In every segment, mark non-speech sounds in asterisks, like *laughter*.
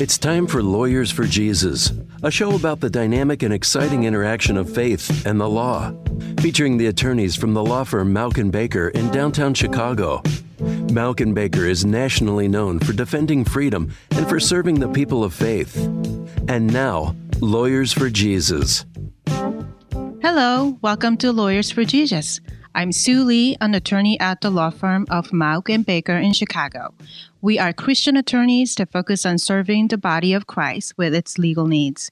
It's time for Lawyers for Jesus, a show about the dynamic and exciting interaction of faith and the law, featuring the attorneys from the law firm Mauck Baker in downtown Chicago. Mauck Baker is nationally known for defending freedom and for serving the people of faith. And now, Lawyers for Jesus. Hello, welcome to Lawyers for Jesus. I'm Sue Lee, an attorney at the law firm of Mauck and Baker in Chicago. We are Christian attorneys that focus on serving the body of Christ with its legal needs.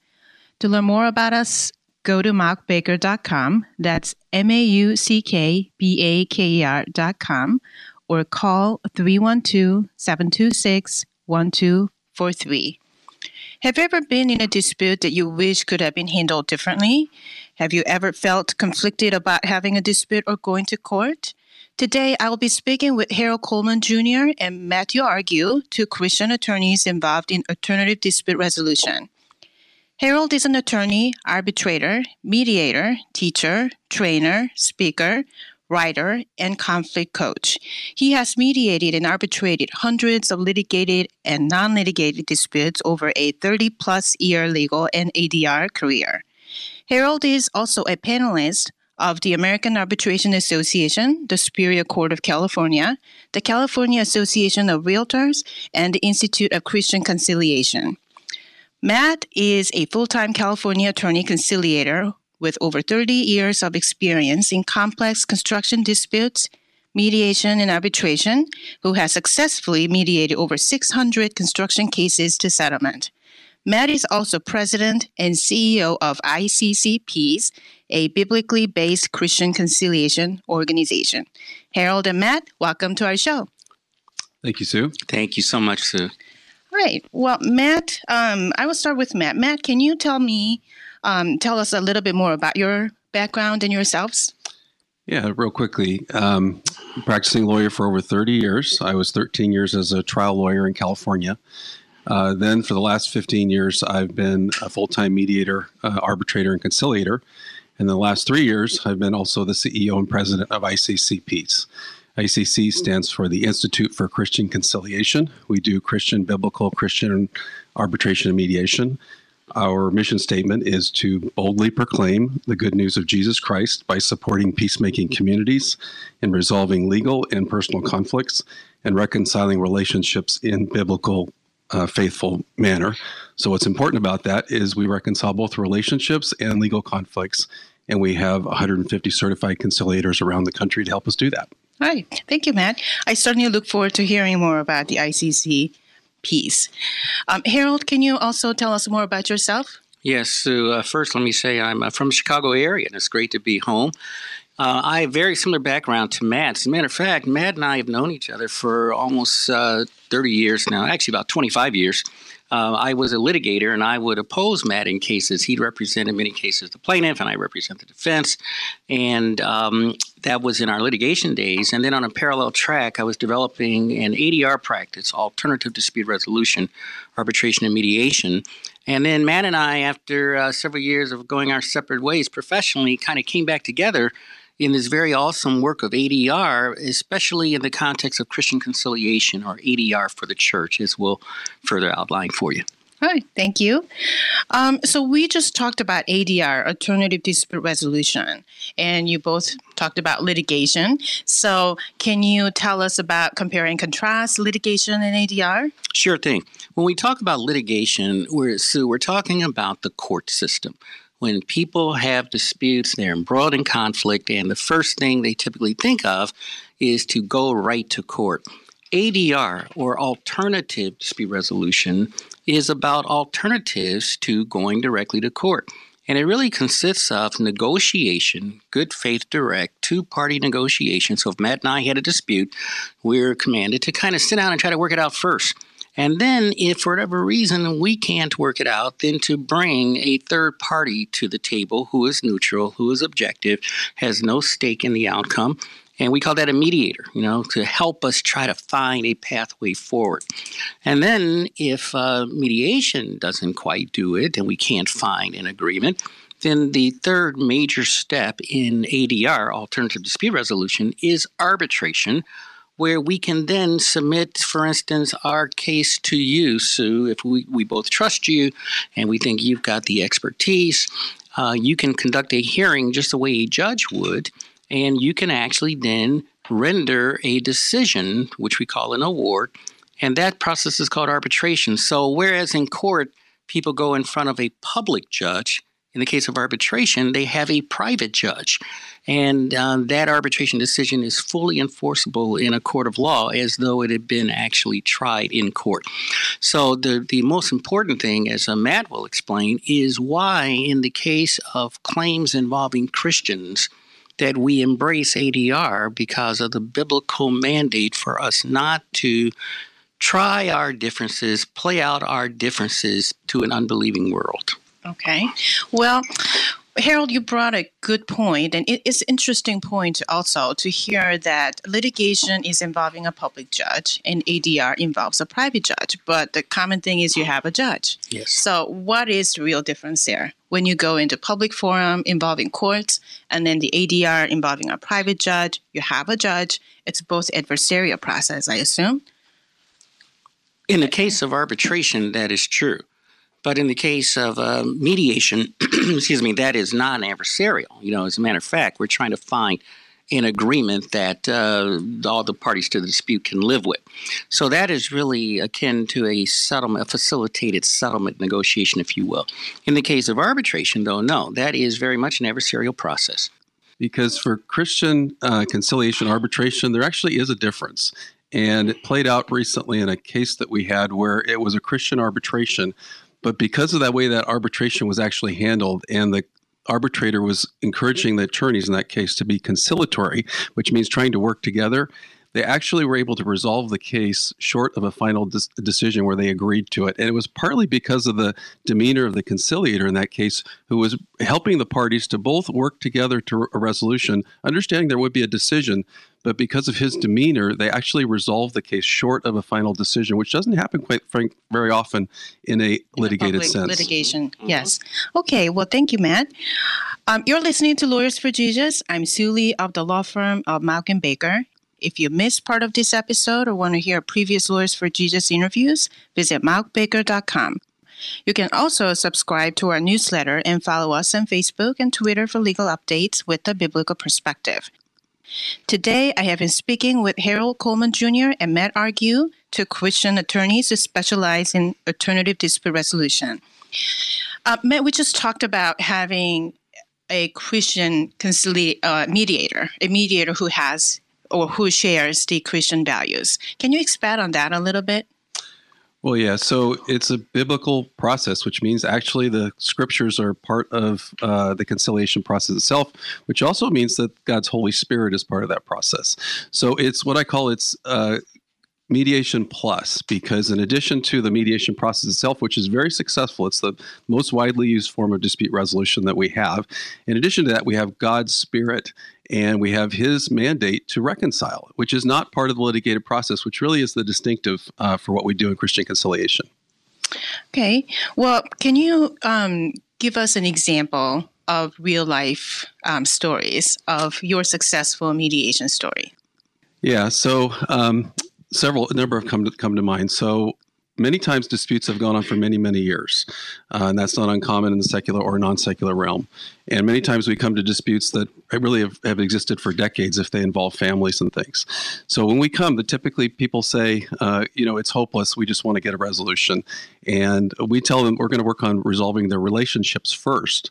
To learn more about us, go to mauckbaker.com. That's M A U C K B A K E R.com or call 312 726 1243. Have you ever been in a dispute that you wish could have been handled differently? Have you ever felt conflicted about having a dispute or going to court? Today, I will be speaking with Harold Coleman Jr. and Matthew Argue, two Christian attorneys involved in alternative dispute resolution. Harold is an attorney, arbitrator, mediator, teacher, trainer, speaker, writer, and conflict coach. He has mediated and arbitrated hundreds of litigated and non litigated disputes over a 30 plus year legal and ADR career. Harold is also a panelist of the American Arbitration Association, the Superior Court of California, the California Association of Realtors, and the Institute of Christian Conciliation. Matt is a full time California attorney conciliator with over 30 years of experience in complex construction disputes, mediation, and arbitration, who has successfully mediated over 600 construction cases to settlement. Matt is also president and CEO of ICC Peace, a biblically based Christian conciliation organization. Harold and Matt, welcome to our show. Thank you, Sue. Thank you so much, Sue. All right. Well, Matt, um, I will start with Matt. Matt, can you tell me um, tell us a little bit more about your background and yourselves. Yeah, real quickly. Um, practicing lawyer for over 30 years. I was 13 years as a trial lawyer in California. Uh, then, for the last 15 years, I've been a full time mediator, uh, arbitrator, and conciliator. And the last three years, I've been also the CEO and president of ICC Peace. ICC stands for the Institute for Christian Conciliation. We do Christian, biblical, Christian arbitration and mediation. Our mission statement is to boldly proclaim the good news of Jesus Christ by supporting peacemaking communities in resolving legal and personal conflicts and reconciling relationships in biblical, uh, faithful manner. So, what's important about that is we reconcile both relationships and legal conflicts, and we have 150 certified conciliators around the country to help us do that. All right. Thank you, Matt. I certainly look forward to hearing more about the ICC Peace. Um, Harold, can you also tell us more about yourself? Yes. So uh, first, let me say I'm uh, from the Chicago area, and it's great to be home. Uh, I have a very similar background to Matt. As a matter of fact, Matt and I have known each other for almost uh, 30 years now, actually about 25 years. Uh, I was a litigator and I would oppose Matt in cases. He'd represent in many cases the plaintiff and I represent the defense. And um, that was in our litigation days. And then on a parallel track, I was developing an ADR practice, alternative dispute resolution, arbitration, and mediation. And then Matt and I, after uh, several years of going our separate ways professionally, kind of came back together in this very awesome work of ADR, especially in the context of Christian conciliation or ADR for the church, as we'll further outline for you. All right, thank you. Um, so we just talked about ADR, alternative dispute resolution, and you both talked about litigation. So can you tell us about compare and contrast litigation and ADR? Sure thing. When we talk about litigation, we're so we're talking about the court system. When people have disputes, they're embroiled in conflict, and the first thing they typically think of is to go right to court. ADR, or alternative dispute resolution, is about alternatives to going directly to court. And it really consists of negotiation, good faith, direct, two party negotiation. So if Matt and I had a dispute, we're commanded to kind of sit down and try to work it out first. And then, if for whatever reason we can't work it out, then to bring a third party to the table who is neutral, who is objective, has no stake in the outcome, and we call that a mediator, you know, to help us try to find a pathway forward. And then if uh, mediation doesn't quite do it and we can't find an agreement, then the third major step in ADR, alternative dispute resolution, is arbitration, where we can then submit, for instance, our case to you, Sue. If we, we both trust you and we think you've got the expertise, uh, you can conduct a hearing just the way a judge would, and you can actually then render a decision, which we call an award, and that process is called arbitration. So, whereas in court, people go in front of a public judge, in the case of arbitration, they have a private judge. And uh, that arbitration decision is fully enforceable in a court of law as though it had been actually tried in court. So, the, the most important thing, as uh, Matt will explain, is why, in the case of claims involving Christians, that we embrace ADR because of the biblical mandate for us not to try our differences, play out our differences to an unbelieving world. Okay. Well, Harold, you brought a good point, and it is interesting point also to hear that litigation is involving a public judge and ADR involves a private judge. But the common thing is you have a judge. Yes. So, what is the real difference there? When you go into public forum involving courts, and then the ADR involving a private judge, you have a judge. It's both adversarial process, I assume. In the case of arbitration, that is true. But in the case of uh, mediation, *clears throat* excuse me, that is non adversarial. You know, as a matter of fact, we're trying to find an agreement that uh, all the parties to the dispute can live with. So that is really akin to a settlement, a facilitated settlement negotiation, if you will. In the case of arbitration, though, no, that is very much an adversarial process. Because for Christian uh, conciliation arbitration, there actually is a difference. And it played out recently in a case that we had where it was a Christian arbitration. But because of that way that arbitration was actually handled and the arbitrator was encouraging the attorneys in that case to be conciliatory, which means trying to work together, they actually were able to resolve the case short of a final decision where they agreed to it. And it was partly because of the demeanor of the conciliator in that case, who was helping the parties to both work together to a resolution, understanding there would be a decision. But because of his demeanor, they actually resolved the case short of a final decision, which doesn't happen quite frank very often in a litigated Public sense. Litigation, yes. Okay, well, thank you, Matt. Um, you're listening to Lawyers for Jesus. I'm Sue Lee of the law firm of Mauck and Baker. If you missed part of this episode or want to hear previous Lawyers for Jesus interviews, visit mauckbaker.com. You can also subscribe to our newsletter and follow us on Facebook and Twitter for legal updates with a biblical perspective. Today, I have been speaking with Harold Coleman Jr. and Matt Argue, two Christian attorneys who specialize in alternative dispute resolution. Uh, Matt, we just talked about having a Christian concili- uh, mediator, a mediator who has or who shares the Christian values. Can you expand on that a little bit? Well, yeah. So it's a biblical process, which means actually the scriptures are part of uh, the conciliation process itself, which also means that God's Holy Spirit is part of that process. So it's what I call it's uh, mediation plus because in addition to the mediation process itself which is very successful it's the most widely used form of dispute resolution that we have in addition to that we have god's spirit and we have his mandate to reconcile which is not part of the litigated process which really is the distinctive uh, for what we do in christian conciliation Okay. Well, can you um, give us an example of real life um, stories of your successful mediation story? yeah so um, several a number have come to come to mind. So many times disputes have gone on for many many years, uh, and that's not uncommon in the secular or non-secular realm. And many times we come to disputes that really have, have existed for decades if they involve families and things. So when we come, the typically people say, uh, you know, it's hopeless. We just want to get a resolution, and we tell them we're going to work on resolving their relationships first,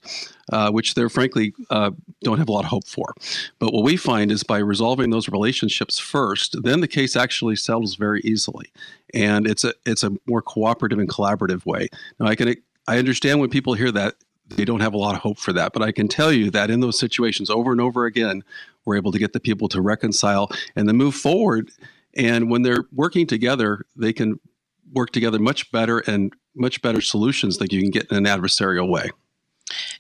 uh, which they're frankly uh, don't have a lot of hope for. But what we find is by resolving those relationships first, then the case actually settles very easily, and it's a it's a more cooperative and collaborative way. Now I can I understand when people hear that they don't have a lot of hope for that. But I can tell you that in those situations, over and over again, we're able to get the people to reconcile and then move forward. And when they're working together, they can work together much better and much better solutions that you can get in an adversarial way.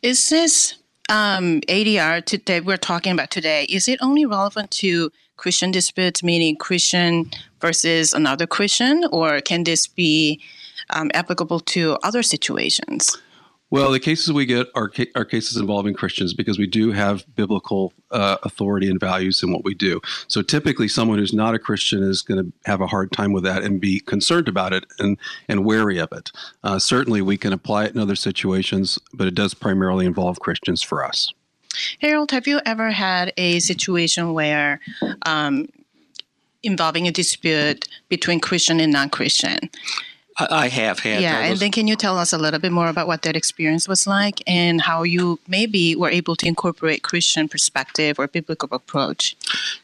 Is this um, ADR to, that we're talking about today? Is it only relevant to Christian disputes, meaning Christian versus another Christian, or can this be um, applicable to other situations? Well, the cases we get are, ca- are cases involving Christians because we do have biblical uh, authority and values in what we do. So typically, someone who's not a Christian is going to have a hard time with that and be concerned about it and, and wary of it. Uh, certainly, we can apply it in other situations, but it does primarily involve Christians for us. Harold, have you ever had a situation where um, involving a dispute between Christian and non Christian? I have had. Yeah, and then can you tell us a little bit more about what that experience was like and how you maybe were able to incorporate Christian perspective or biblical approach?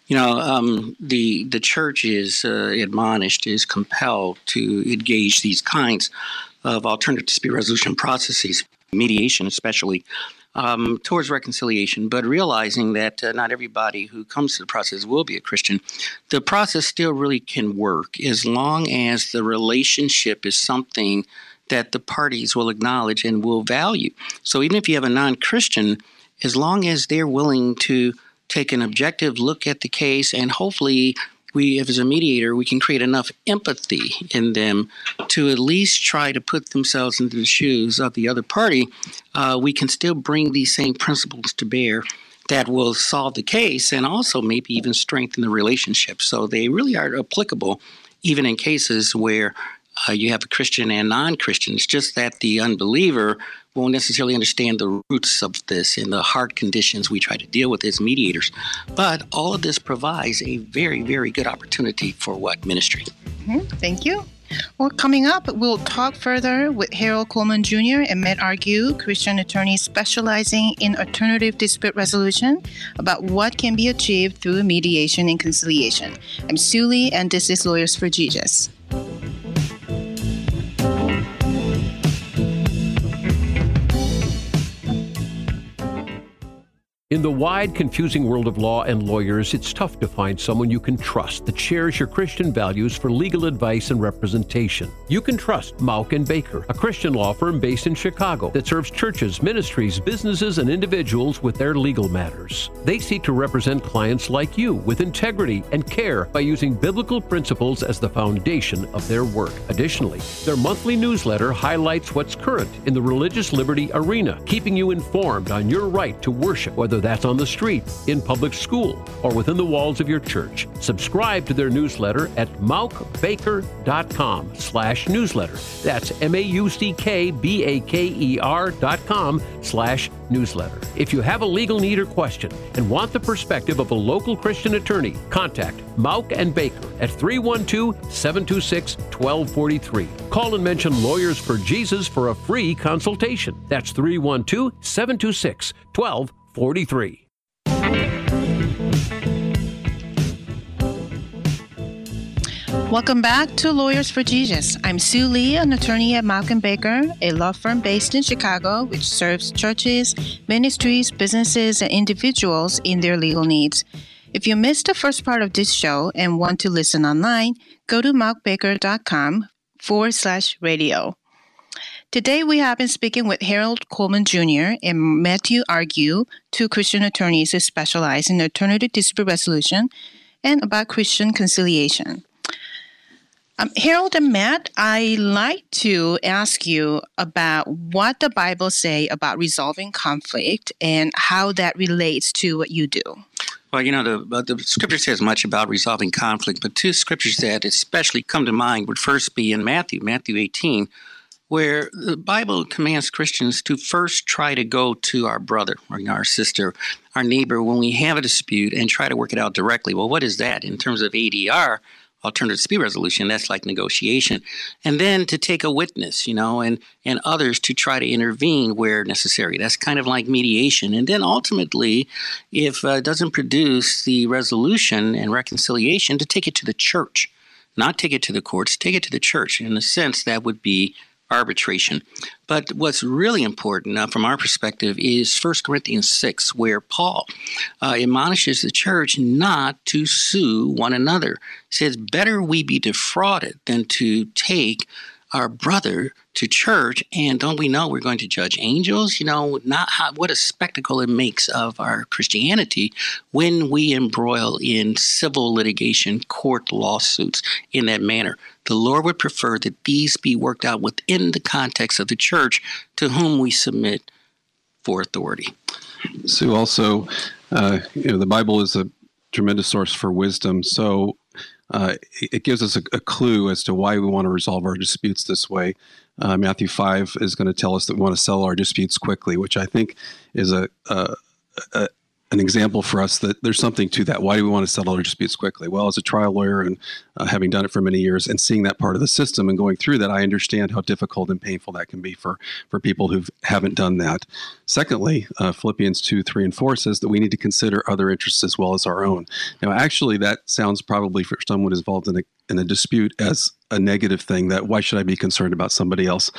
You know, um, the the church is uh, admonished, is compelled to engage these kinds of alternative dispute resolution processes, mediation especially um, towards reconciliation, but realizing that uh, not everybody who comes to the process will be a Christian, the process still really can work as long as the relationship is something that the parties will acknowledge and will value. So even if you have a non Christian, as long as they're willing to take an objective look at the case and hopefully we, as a mediator, we can create enough empathy in them to at least try to put themselves into the shoes of the other party. Uh, we can still bring these same principles to bear that will solve the case and also maybe even strengthen the relationship. So they really are applicable even in cases where uh, you have a Christian and non Christian. It's just that the unbeliever won't necessarily understand the roots of this and the hard conditions we try to deal with as mediators. But all of this provides a very, very good opportunity for what ministry. Mm-hmm. Thank you. Well, coming up, we'll talk further with Harold Coleman Jr. and Matt Argue, Christian attorney specializing in alternative dispute resolution, about what can be achieved through mediation and conciliation. I'm Sue Lee, and this is Lawyers for Jesus. In the wide, confusing world of law and lawyers, it's tough to find someone you can trust that shares your Christian values for legal advice and representation. You can trust Mauck and Baker, a Christian law firm based in Chicago that serves churches, ministries, businesses, and individuals with their legal matters. They seek to represent clients like you with integrity and care by using biblical principles as the foundation of their work. Additionally, their monthly newsletter highlights what's current in the religious liberty arena, keeping you informed on your right to worship, whether that's on the street, in public school, or within the walls of your church. Subscribe to their newsletter at mauckbaker.com slash newsletter. That's M-A-U-C-K-B-A-K-E-R dot com slash newsletter. If you have a legal need or question and want the perspective of a local Christian attorney, contact Mauck and Baker at 312-726-1243. Call and mention Lawyers for Jesus for a free consultation. That's 312 726 1243. 43. Welcome back to Lawyers for Jesus. I'm Sue Lee, an attorney at and Baker, a law firm based in Chicago which serves churches, ministries, businesses, and individuals in their legal needs. If you missed the first part of this show and want to listen online, go to mauckbaker.com forward slash radio. Today, we have been speaking with Harold Coleman Jr. and Matthew Argue, two Christian attorneys who specialize in alternative dispute resolution and about Christian conciliation. Um, Harold and Matt, I'd like to ask you about what the Bible say about resolving conflict and how that relates to what you do. Well, you know, the, the scripture says much about resolving conflict, but two scriptures that especially come to mind would first be in Matthew, Matthew 18, where the Bible commands Christians to first try to go to our brother or our sister, our neighbor, when we have a dispute and try to work it out directly. Well, what is that in terms of ADR? alternative dispute resolution that's like negotiation and then to take a witness you know and and others to try to intervene where necessary that's kind of like mediation and then ultimately if uh, it doesn't produce the resolution and reconciliation to take it to the church not take it to the courts take it to the church in a sense that would be arbitration. But what's really important uh, from our perspective is 1 Corinthians 6, where Paul uh, admonishes the church not to sue one another. He says, Better we be defrauded than to take our brother to church, and don't we know we're going to judge angels? You know, not how, what a spectacle it makes of our Christianity when we embroil in civil litigation, court lawsuits in that manner. The Lord would prefer that these be worked out within the context of the church to whom we submit for authority. So, also, uh, you know, the Bible is a tremendous source for wisdom. So, uh, it gives us a, a, clue as to why we want to resolve our disputes this way. Uh, Matthew 5 is going to tell us that we want to settle our disputes quickly, which I think is a, a, a an example for us that there's something to that. Why do we want to settle our disputes quickly? Well, as a trial lawyer and uh, having done it for many years and seeing that part of the system and going through that, I understand how difficult and painful that can be for for people who haven't done that. Secondly, uh, Philippians two, three, and four says that we need to consider other interests as well as our own. Now, actually, that sounds probably for someone involved in a in a dispute as a negative thing that why should I be concerned about somebody else?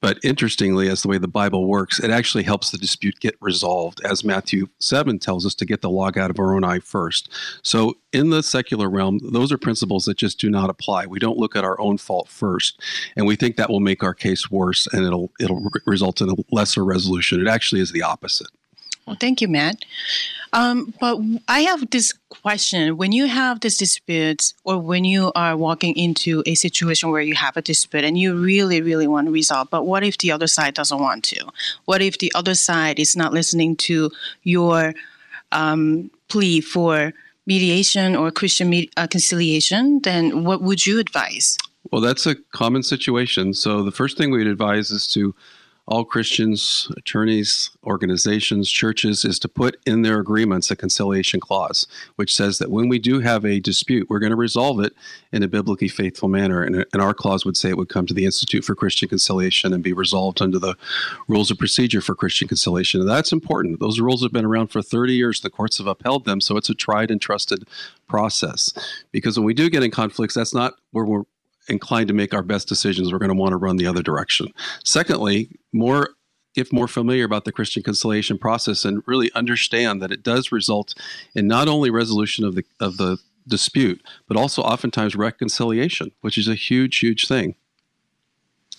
But interestingly, as the way the Bible works, it actually helps the dispute get resolved, as Matthew 7 tells us to get the log out of our own eye first. So in the secular realm, those are principles that just do not apply. We don't look at our own fault first, and we think that will make our case worse and it'll it'll result in a lesser resolution. It actually is the opposite. Well, thank you, Matt. Um, but I have this question: When you have this dispute, or when you are walking into a situation where you have a dispute and you really, really want to resolve, but what if the other side doesn't want to? What if the other side is not listening to your um, plea for mediation or Christian me- uh, conciliation? Then what would you advise? Well, that's a common situation. So the first thing we'd advise is to all Christians, attorneys, organizations, churches is to put in their agreements a conciliation clause, which says that when we do have a dispute, we're going to resolve it in a biblically faithful manner. And, and our clause would say it would come to the Institute for Christian Conciliation and be resolved under the rules of procedure for Christian conciliation. And that's important. Those rules have been around for 30 years. The courts have upheld them. So it's a tried and trusted process. Because when we do get in conflicts, that's not where we're inclined to make our best decisions, we're going to want to run the other direction. Secondly, more get more familiar about the Christian conciliation process and really understand that it does result in not only resolution of the of the dispute, but also oftentimes reconciliation, which is a huge, huge thing.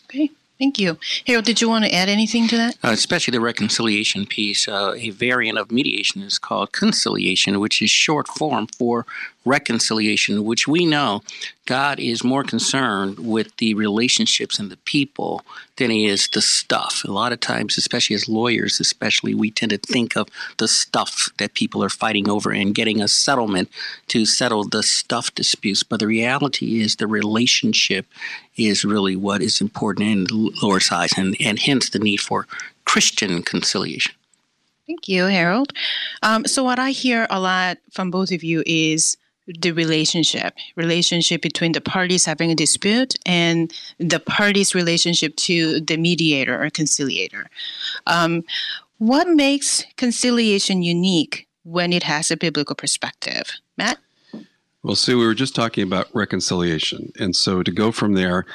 Okay. Thank you. Harold, did you want to add anything to that? Uh, especially the reconciliation piece. Uh, a variant of mediation is called conciliation, which is short form for reconciliation, which we know God is more concerned with the relationships and the people than he is the stuff. A lot of times, especially as lawyers, especially, we tend to think of the stuff that people are fighting over and getting a settlement to settle the stuff disputes. But the reality is the relationship is really what is important in the Lord's eyes, and, and hence the need for Christian conciliation. Thank you, Harold. Um, so, what I hear a lot from both of you is the relationship relationship between the parties having a dispute and the parties relationship to the mediator or conciliator. Um, what makes conciliation unique when it has a biblical perspective? Matt? Well sue we were just talking about reconciliation. And so to go from there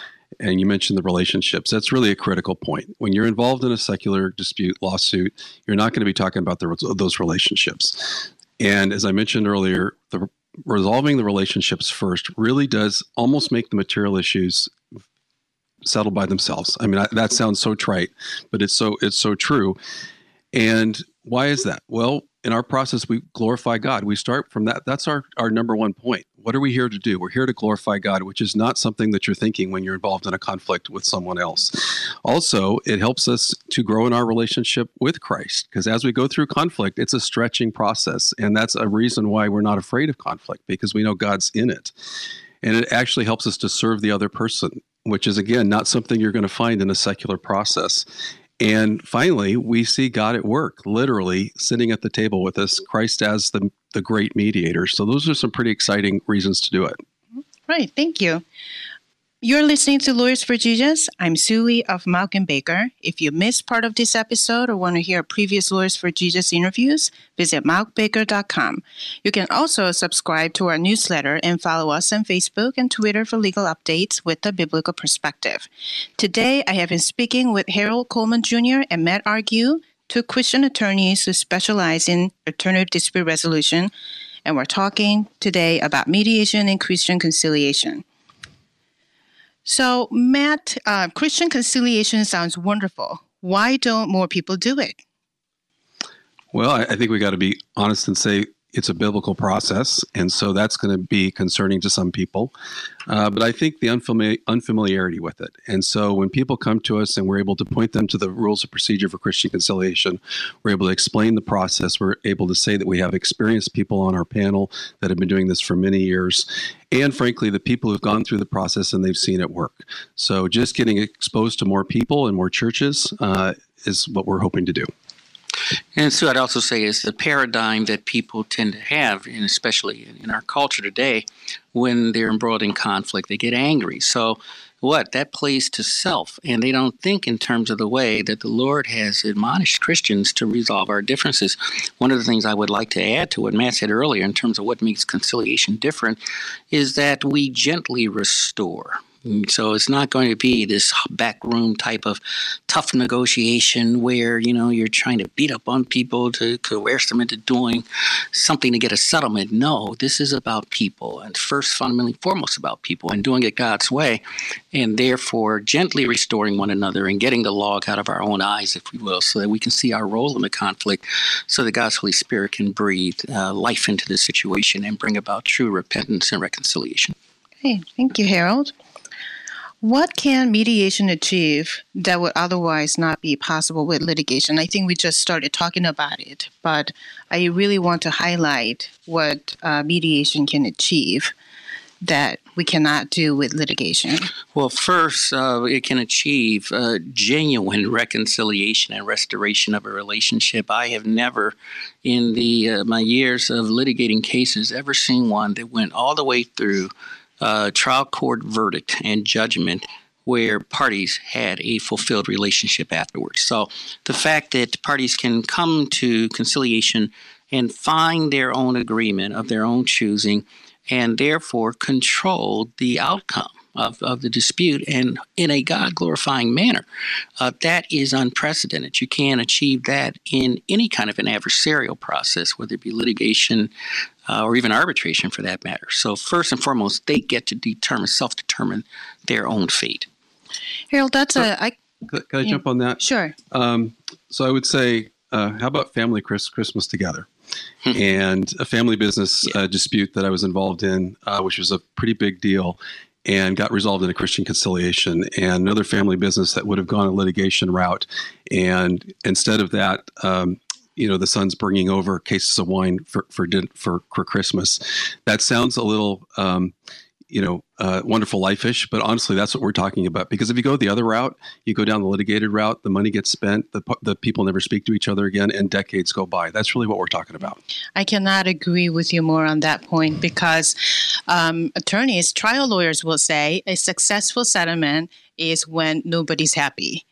and you mentioned the relationships that's really a critical point. When you're involved in a secular dispute lawsuit you're not going to be talking about the, those relationships. And as i mentioned earlier the resolving the relationships first really does almost make the material issues settle by themselves. I mean, I, that sounds so trite, but it's so it's so true. And why is that? Well, in our process, we glorify God. We start from that. That's our, our number one point. What are we here to do? We're here to glorify God, which is not something that you're thinking when you're involved in a conflict with someone else. Also, it helps us to grow in our relationship with Christ, because as we go through conflict, it's a stretching process. And that's a reason why we're not afraid of conflict, because we know God's in it. And it actually helps us to serve the other person, which is, again, not something you're going to find in a secular process. And finally, we see God at work, literally sitting at the table with us, Christ as the, the great mediator. So, those are some pretty exciting reasons to do it. Right. Thank you. You're listening to Lawyers for Jesus. I'm Sue Lee of Mauck and Baker. If you missed part of this episode or want to hear previous Lawyers for Jesus interviews, visit mauckbaker.com. You can also subscribe to our newsletter and follow us on Facebook and Twitter for legal updates with a biblical perspective. Today, I have been speaking with Harold Coleman Jr. and Matt Argue, two Christian attorneys who specialize in alternative dispute resolution, and we're talking today about mediation and Christian conciliation. So, Matt, uh, Christian conciliation sounds wonderful. Why don't more people do it? Well, I, I think we got to be honest and say it's a biblical process, and so that's going to be concerning to some people. Uh, but I think the unfamiliar, unfamiliarity with it, and so when people come to us and we're able to point them to the rules of procedure for Christian conciliation, we're able to explain the process. We're able to say that we have experienced people on our panel that have been doing this for many years, and frankly, the people who've gone through the process and they've seen it work. So just getting exposed to more people and more churches uh, is what we're hoping to do. And so I'd also say is the paradigm that people tend to have, and especially in our culture today, when they're embroiled in conflict, they get angry. So what that plays to self, and they don't think in terms of the way that the Lord has admonished Christians to resolve our differences. One of the things I would like to add to what Matt said earlier in terms of what makes conciliation different is that we gently restore. So it's not going to be this backroom type of tough negotiation where you know you're trying to beat up on people to coerce them into doing something to get a settlement. No, this is about people, and first, fundamentally, foremost about people, and doing it God's way, and therefore gently restoring one another and getting the log out of our own eyes, if we will, so that we can see our role in the conflict, so that God's Holy Spirit can breathe uh, life into the situation and bring about true repentance and reconciliation. Hey, thank you, Harold. What can mediation achieve that would otherwise not be possible with litigation? I think we just started talking about it, but I really want to highlight what uh, mediation can achieve that we cannot do with litigation? Well, first, uh, it can achieve uh, genuine reconciliation and restoration of a relationship. I have never, in the uh, my years of litigating cases, ever seen one that went all the way through uh, trial court verdict and judgment where parties had a fulfilled relationship afterwards. So the fact that parties can come to conciliation and find their own agreement of their own choosing and therefore control the outcome of, of the dispute and in a God glorifying manner. Uh, that is unprecedented. You can't achieve that in any kind of an adversarial process, whether it be litigation uh, or even arbitration for that matter. So, first and foremost, they get to determine, self determine their own fate. Harold, that's a. I, can, could I yeah, jump on that? Sure. Um, so, I would say, uh, how about family Chris, Christmas together? Hmm. and a family business yeah. uh, dispute that I was involved in, uh, which was a pretty big deal and got resolved in a Christian conciliation, and another family business that would have gone a litigation route. And instead of that, um, you know, the son's bringing over cases of wine for for for, for Christmas. That sounds a little, um, you know, uh, wonderful life-ish, but honestly, that's what we're talking about. Because if you go the other route, you go down the litigated route, the money gets spent, the, the people never speak to each other again, and decades go by. That's really what we're talking about. I cannot agree with you more on that point because um, attorneys, trial lawyers will say a successful settlement is when nobody's happy.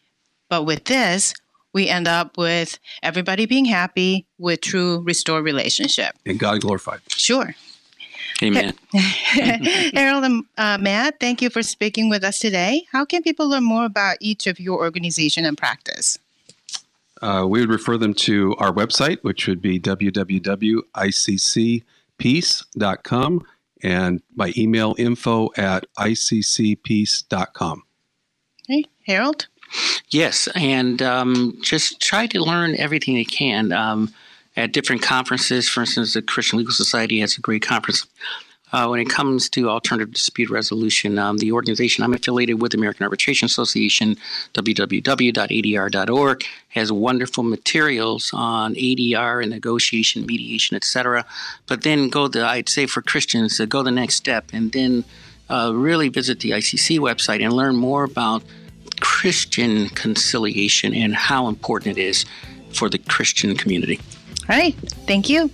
But with this, we end up with everybody being happy with true restored relationship. And God glorified. Sure. Amen. *laughs* Harold and uh, Matt, thank you for speaking with us today. How can people learn more about each of your organization and practice? Uh, we would refer them to our website, which would be www.iccpeace.com and by email info at iccpeace.com. Hey, Harold? Yes, and um, just try to learn everything you can. Um, at different conferences. For instance, the Christian Legal Society has a great conference. Uh, when it comes to alternative dispute resolution, um, the organization I'm affiliated with, American Arbitration Association, www.adr.org, has wonderful materials on ADR and negotiation, mediation, etc. But then go the, I'd say for Christians, uh, go the next step and then uh, really visit the ICC website and learn more about Christian conciliation and how important it is for the Christian community. All right, thank you.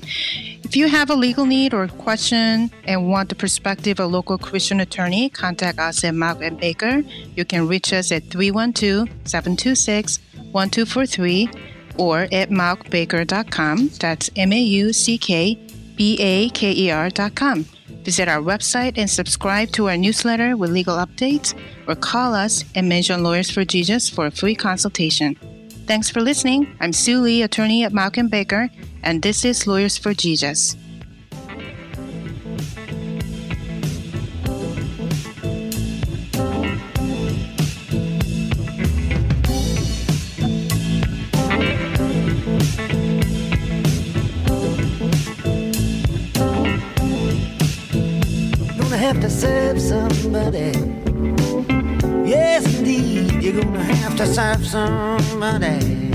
If you have a legal need or question and want the perspective of a local Christian attorney, contact us at Mauck and Baker. You can reach us at 312-726-1243 or at mauckbaker.com. That's M-A-U-C-K-B-A-K-E-R.com. Visit our website and subscribe to our newsletter with legal updates or call us and mention Lawyers for Jesus for a free consultation. Thanks for listening. I'm Sue Lee, attorney at Mauck and Baker, and this is Lawyers for Jesus. To serve somebody.